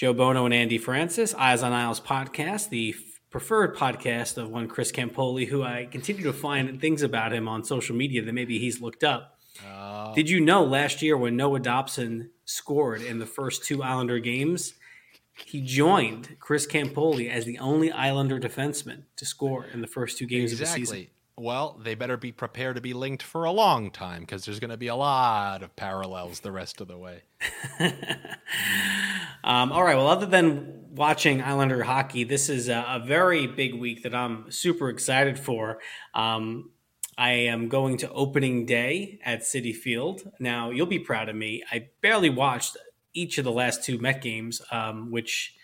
Joe Buono and Andy Francess, Eyes on Isles podcast, the preferred podcast of one Chris Campoli, who I continue to find things about him on social media that maybe he's looked up. Uh, Did you know last year when Noah Dobson scored in the first two Islander games, he joined Chris Campoli as the only Islander defenseman to score in the first two games exactly. of the season? Well, they better be prepared to be linked for a long time because there's going to be a lot of parallels the rest of the way. um, all right. Well, other than watching Islander hockey, this is a, a very big week that I'm super excited for. Um, I am going to opening day at Citi Field. Now, you'll be proud of me. I barely watched each of the last two Met games, um, which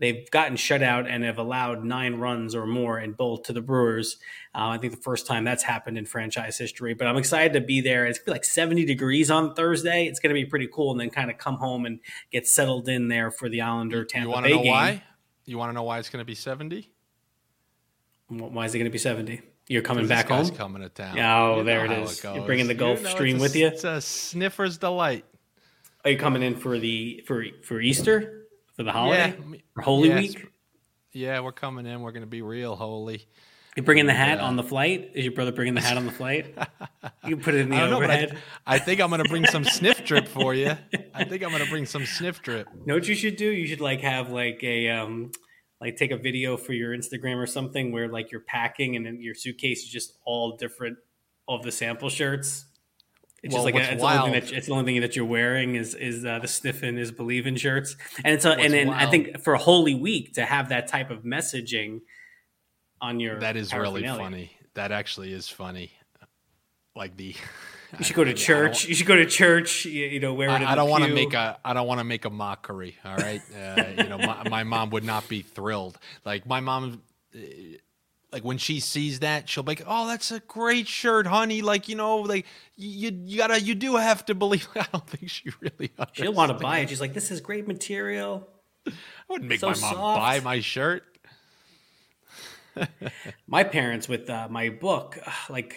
they've gotten shut out and have allowed nine runs or more in both to the Brewers. Uh, I think the first time that's happened in franchise history. But I'm excited to be there. It's gonna be like 70 degrees on Thursday. It's going to be pretty cool, and then kind of come home and get settled in there for the Islander Tampa you Bay know game. Why? You want to know why it's going to be 70? Why is it going to be 70? You're coming back home. Coming to town. Oh, you there it is. It You're bringing the Gulf you know, Stream with you. It's a sniffer's delight. Are you coming in for the for for Easter? For the holiday yeah. Holy yes. Week. Yeah, we're coming in. We're going to be real holy. You bringing the hat on the flight? Is your brother bringing the hat on the flight? You can put it in the I overhead. Know, I, I, think I'm going to bring some sniff drip for you. I think I'm going to bring some sniff drip. know what you should do? You should like have like a um, like take a video for your Instagram or something where like you're packing and then your suitcase is just all different of the sample shirts it's well, just like a, it's, the only thing that, it's the only thing that you're wearing is is uh, the sniffing is believing shirts, and it's a, and then wild. I think for Holy Week to have that type of messaging on your that is really funny. That actually is funny. Like the you should go to church. You should go to church. You, you know, wear it. I, I don't want to make a. I don't want to make a mockery. All right, uh, you know, my, my, mom would not be thrilled. Like my mom, like when she sees that, she'll be like, "Oh, that's a great shirt, honey." Like you know, like you you gotta you do have to believe. I don't think she really. She'll want to buy it. She's like, "This is great material." I wouldn't make so my mom soft. buy my shirt. my parents with uh, my book, like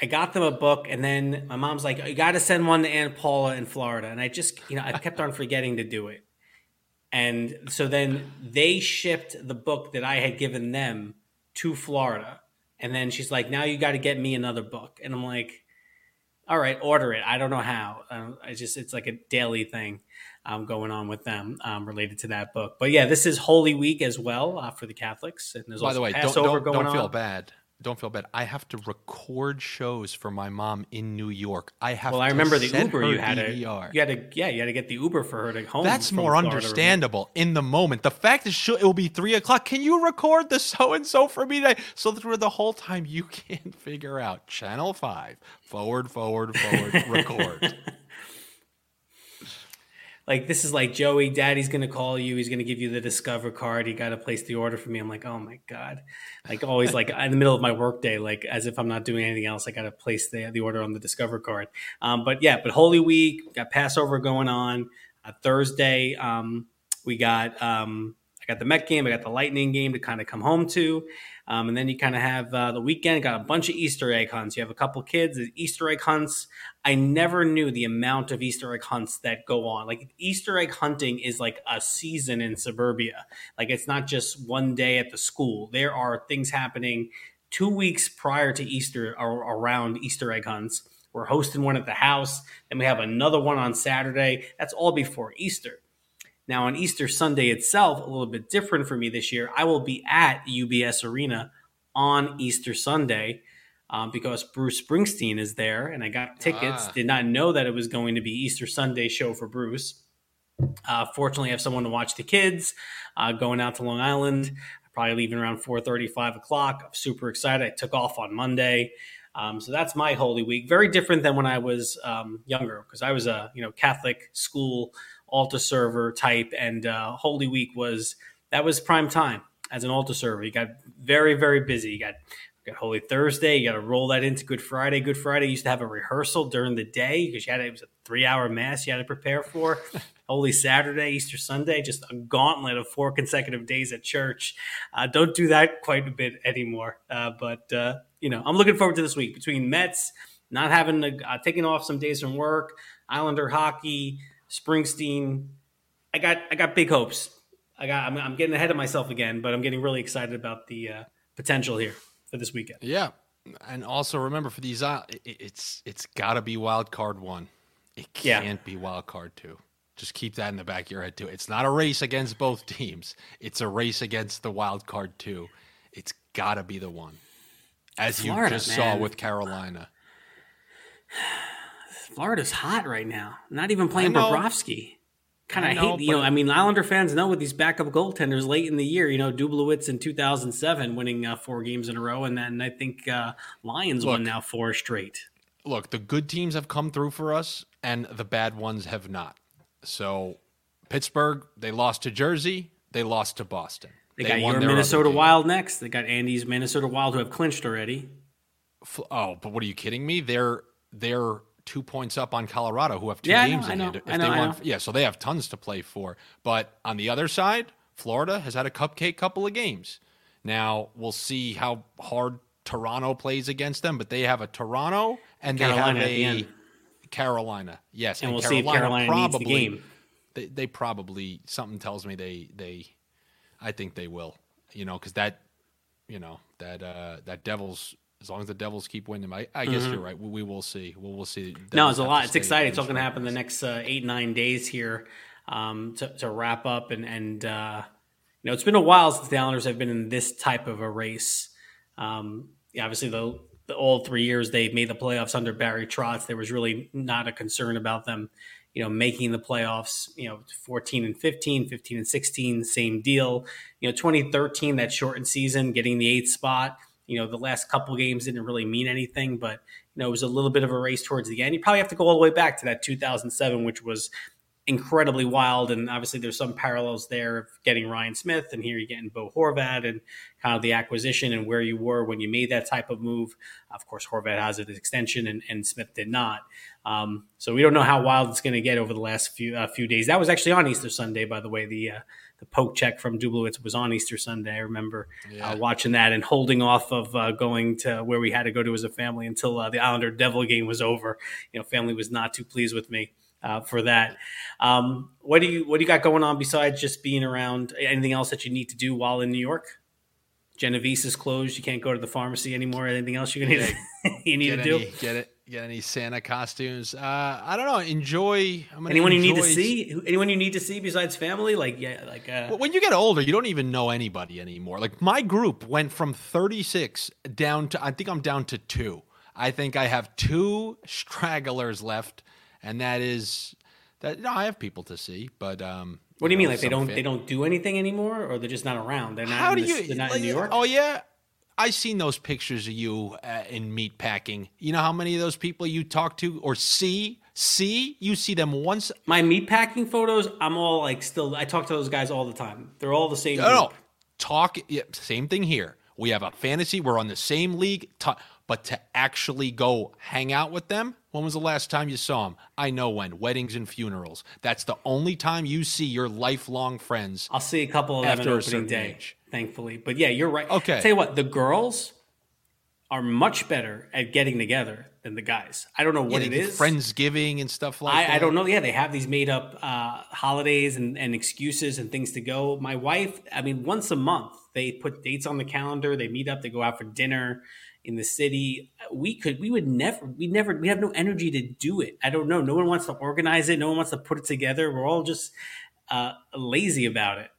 I got them a book, and then my mom's like, "You got to send one to Aunt Paula in Florida," and I just you know I kept on forgetting to do it, and so then they shipped the book that I had given them to Florida. And then she's like, now you got to get me another book. And I'm like, all right, order it. I don't know how. Um, I just, it's like a daily thing um, going on with them um, related to that book. But yeah, this is Holy Week as well uh, for the Catholics. And there's By the way, Passover don't, don't, don't feel bad don't feel bad. I have to record shows for my mom in New York. I have. Well, I remember the Uber you had to. You had to. Yeah, you had to get the Uber for her to home. That's more Florida understandable in the moment. The fact is, it will be three o'clock. Can you record the so and so for me? Today? So through the whole time, you can't figure out channel five forward, forward, forward, record like this is like Joey, Daddy's gonna call you. He's gonna give you the Discover card. You got to place the order for me. I'm like, oh my god, like always like in the middle of my workday, like as if I'm not doing anything else. I got to place the the order on the Discover card. Um, but yeah, but Holy Week got Passover going on. Uh, Thursday, um, we got um, I got the Met game, I got the Lightning game to kind of come home to. Um, and then you kind of have uh, the weekend, got a bunch of Easter egg hunts. You have a couple kids, Easter egg hunts. I never knew the amount of Easter egg hunts that go on. Like Easter egg hunting is like a season in suburbia. Like it's not just one day at the school. There are things happening two weeks prior to Easter or around Easter egg hunts. We're hosting one at the house, and we have another one on Saturday. That's all before Easter. Now, on Easter Sunday itself, a little bit different for me this year, I will be at UBS Arena on Easter Sunday um, because Bruce Springsteen is there, and I got tickets. Ah. Did not know that it was going to be Easter Sunday show for Bruce. Uh, fortunately, I have someone to watch the kids. Uh, going out to Long Island, probably leaving around 4:30, 5 o'clock. I'm super excited. I took off on Monday. Um, so that's my Holy Week. Very different than when I was um, younger because I was a you know Catholic school altar server type, and uh, Holy Week was that was prime time as an altar server. You got very very busy. You got you got Holy Thursday. You got to roll that into Good Friday. Good Friday used to have a rehearsal during the day because you had it was a three hour mass you had to prepare for. Holy Saturday, Easter Sunday, just a gauntlet of four consecutive days at church. Uh, don't do that quite a bit anymore. Uh, but uh, you know, I'm looking forward to this week between Mets not having to, uh, taking off some days from work, Islander hockey, Springsteen. I got I got big hopes. I got I'm, I'm getting ahead of myself again, but I'm getting really excited about the uh, potential here for this weekend. Yeah, and also remember for these, uh, it's it's got to be wild card one. It can't yeah. be wild card two. Just keep that in the back of your head too. It's not a race against both teams. It's a race against the wild card two. It's got to be the one, as Florida, you just man. saw with Carolina. Florida's hot right now. Not even playing Bobrovsky. Kind of hate, you know. I mean, Islander fans know with these backup goaltenders late in the year. You know, Dubielewicz in 2007 winning uh, four games in a row, and then I think uh, Lions look, won now four straight. Look, the good teams have come through for us, and the bad ones have not. So, Pittsburgh, they lost to Jersey, they lost to Boston. They, they got your Minnesota Wild next. They got Andy's Minnesota Wild who have clinched already. Oh, but what are you kidding me? They're they're two points up on Colorado, who have two yeah, games in hand. If I know, they won, yeah, so they have tons to play for. But on the other side, Florida has had a cupcake couple of games. Now we'll see how hard Toronto plays against them, but they have a Toronto and Carolina they have a Carolina. Yes, and, and we'll Carolina see if Carolina probably, the game. They, they probably something tells me they they, I think they will. You know, because that, you know that uh that Devils as long as the Devils keep winning, I, I guess mm-hmm. you're right. We, we, will see. We'll, we'll see. no, it's a lot. It's exciting. It's all going to happen the next uh, eight nine days here um, to, to wrap up, and and uh, you know it's been a while since the Islanders have been in this type of a race. Um, yeah, obviously the, the all three years they made the playoffs under Barry Trotz, there was really not a concern about them, you know, making the playoffs. You know, 14 and 15, 15 and 16, same deal. You know, 2013 that shortened season, getting the eighth spot you know, the last couple games didn't really mean anything, but you know, it was a little bit of a race towards the end. You probably have to go all the way back to that 2007, which was incredibly wild. And obviously, there's some parallels there of getting Ryan Smyth, and here you're getting Bo Horvat, and kind of the acquisition and where you were when you made that type of move. Of course, Horvat has an extension, and, and Smith did not. Um, so we don't know how wild it's going to get over the last few uh, few days. That was actually on Easter Sunday, by the way. The uh, the poke check from Dubielewicz was on Easter Sunday. I remember uh, yeah. uh, watching that and holding off of uh, going to where we had to go to as a family until uh, the Islander Devil game was over. You know, family was not too pleased with me uh, for that. Um, what do you what do you got going on besides just being around? Anything else that you need to do while in New York? Genovese is closed. You can't go to the pharmacy anymore. Anything else you need to, you need to do? Get it get any Santa costumes. Uh, I don't know. Enjoy. anyone enjoy... you need to see? Anyone you need to see besides family? Like yeah, like uh... when you get older, you don't even know anybody anymore. Like my group went from 36 down to I think I'm down to two. I think I have two stragglers left, and that is that. No, I have people to see, but um, what do you, mean? Like they don't fan... they don't do anything anymore, or they're just not around? They're not. How do you? They're not like, in New York. Oh yeah. I seen those pictures of you uh, in meat packing. You know how many of those people you talk to or see? See, you see them once. My meat packing photos, I'm all like, still. I talk to those guys all the time. They're all the same. No, no. talk. Yeah, same thing here. We have a fantasy. We're on the same league. Talk, But to actually go hang out with them, when was the last time you saw them? I know when. Weddings and funerals. That's the only time you see your lifelong friends. I'll see a couple of them After a opening certain day, age. Thankfully. But yeah, you're right. Okay. Tell you what, the girls are much better at getting together than the guys. I don't know what Yeah, it they. Friendsgiving and stuff like that. I, I don't know. Yeah, they have these made up uh, holidays and, and excuses and things to go. My wife, I mean, once a month they put dates on the calendar. They meet up. They go out for dinner in the city. We could, we would never, we never, we have no energy to do it. I don't know. No one wants to organize it. No one wants to put it together. We're all just uh, lazy about it.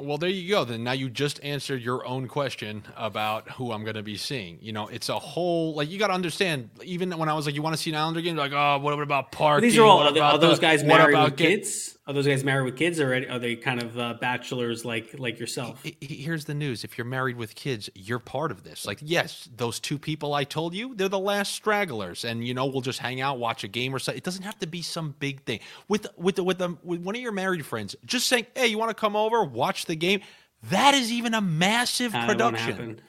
Well, there you go. Then now you just answered your own question about who I'm going to be seeing. You know, it's a whole like you got to understand. Even when I was like, you want to see an Islander game? Like, oh, what about parking? These are all What are, about are those the- guys what married about with kids? Are those guys married with kids, or are they kind of uh, bachelors like like yourself? Here's the news: if you're married with kids, you're part of this. Like, yes, those two people I told you, they're the last stragglers, and you know we'll just hang out, watch a game or something. It doesn't have to be some big thing. With with the, with with one of your married friends, just saying, "Hey, you want to come over, watch the game?" That is even a massive production.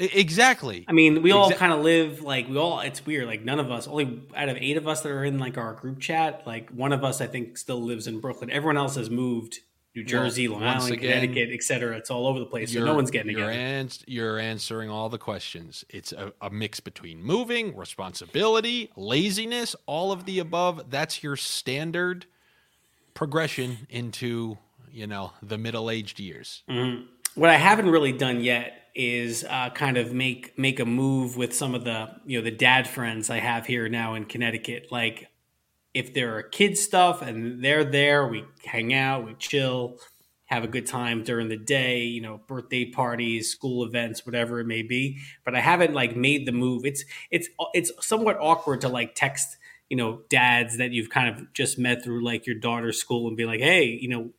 Exactly. I mean, we all Exa- kind of live like we all. It's weird. Like none of us, only out of eight of us that are in like our group chat, like one of us I think still lives in Brooklyn. Everyone else has moved New Jersey, Long Island, again, Connecticut, etc. It's all over the place. So no one's getting you're together. ans- you're answering all the questions. It's a, a mix between moving, responsibility, laziness, all of the above. That's your standard progression into you know the middle-aged years. Mm-hmm. what I haven't really done yet is uh, kind of make make a move with some of the you know the dad friends I have here now in Connecticut. Like if there are kid stuff and they're there, we hang out, we chill, have a good time during the day. You know, birthday parties, school events, whatever it may be. But I haven't like made the move. It's it's it's somewhat awkward to like text you know dads that you've kind of just met through like your daughter's school and be like, hey, you know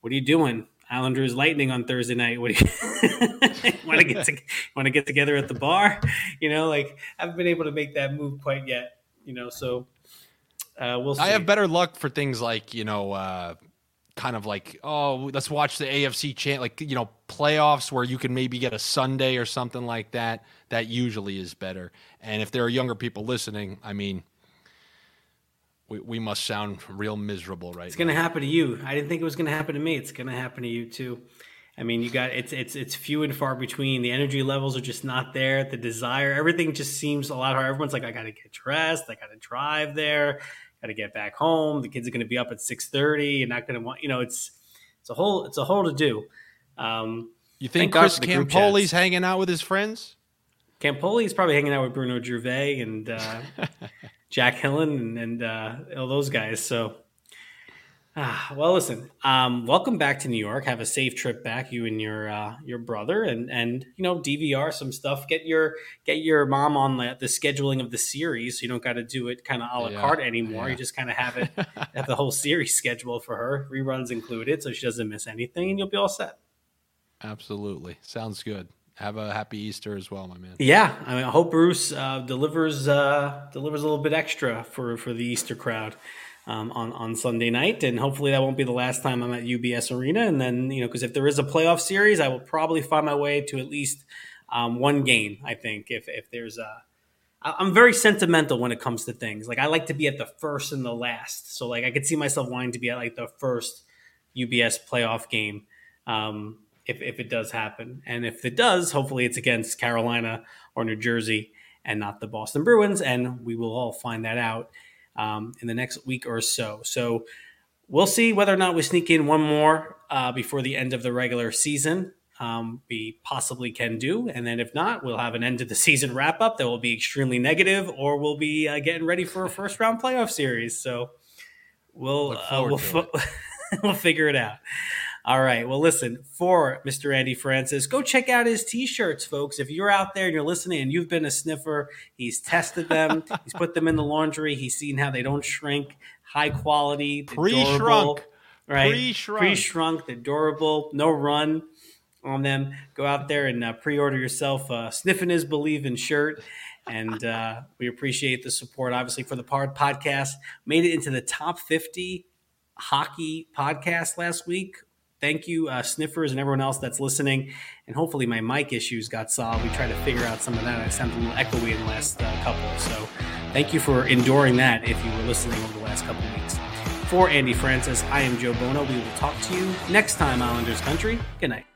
what are you doing? Islanders Lightning on Thursday night. What do you want to get to, want to get together at the bar? You know, like I haven't been able to make that move quite yet. You know, so uh, we'll see. I have better luck for things like you know. Uh, Kind of like, oh, let's watch the AFC chant, like you know, playoffs where you can maybe get a Sunday or something like that. That usually is better. And if there are younger people listening, I mean, we, we must sound real miserable right It's going to happen to you. I didn't think it was going to happen to me. It's going to happen to you too. I mean, you got it's it's it's few and far between. The energy levels are just not there. The desire, everything just seems a lot harder. Everyone's like, I got to get dressed. I got to drive there. Got to get back home. The kids are going to be up at six thirty. You're not going to want, you know, it's it's a whole it's a whole to do. Um, You think Chris for the group Campoli's hanging out with his friends? Campoli's probably hanging out with Bruno Gervais and uh, Jack Hillen and, and uh, all those guys. So, ah, well, listen. Um, welcome back to New York. Have a safe trip back, you and your uh, your brother, and and you know DVR some stuff. Get your get your mom on the, the scheduling of the series, so you don't got to do it kind of a la Yeah, carte anymore. yeah. You just kind of have it have the whole series scheduled for her, reruns included, so she doesn't miss anything, and you'll be all set. Absolutely. Sounds good. Have a happy Easter as well, my man. Yeah, I mean, I hope Bruce uh, delivers uh, delivers a little bit extra for for the Easter crowd um, on on Sunday night, and hopefully that won't be the last time I'm at UBS Arena. And then you know, because if there is a playoff series, I will probably find my way to at least um, one game. I think if if there's a I'm very sentimental when it comes to things. Like I like to be at the first and the last. So like I could see myself wanting to be at like the first UBS playoff game um, if if it does happen. And if it does, hopefully it's against Carolina or New Jersey and not the Boston Bruins. And we will all find that out um, in the next week or so. So we'll see whether or not we sneak in one more uh, before the end of the regular season. Um, we possibly can do, and then if not, we'll have an end of the season wrap up that will be extremely negative, or we'll be uh, getting ready for a first round playoff series. So we'll uh, we'll, fi- we'll figure it out. All right. Well, listen, for Mr. Andy Francess, go check out his t shirts, folks. If you're out there and you're listening and you've been a sniffer, he's tested them, he's put them in the laundry, he's seen how they don't shrink, high quality, Pre-shrunk. right? Pre-shrunk. Pre-shrunk, they're durable, no run on them. Go out there and uh, pre-order yourself a Sniffin' is Believin' shirt. And uh, we appreciate the support, obviously, for the Pod podcast. Made it into the top 50 hockey podcast last week. Thank you, uh, sniffers, and everyone else that's listening. And hopefully, my mic issues got solved. We tried to figure out some of that. I sounded a little echoey in the last uh, couple. So, thank you for enduring that if you were listening over the last couple weeks. For Andy Francess, I am Joe Buono. We will talk to you next time, Islanders Country. Good night.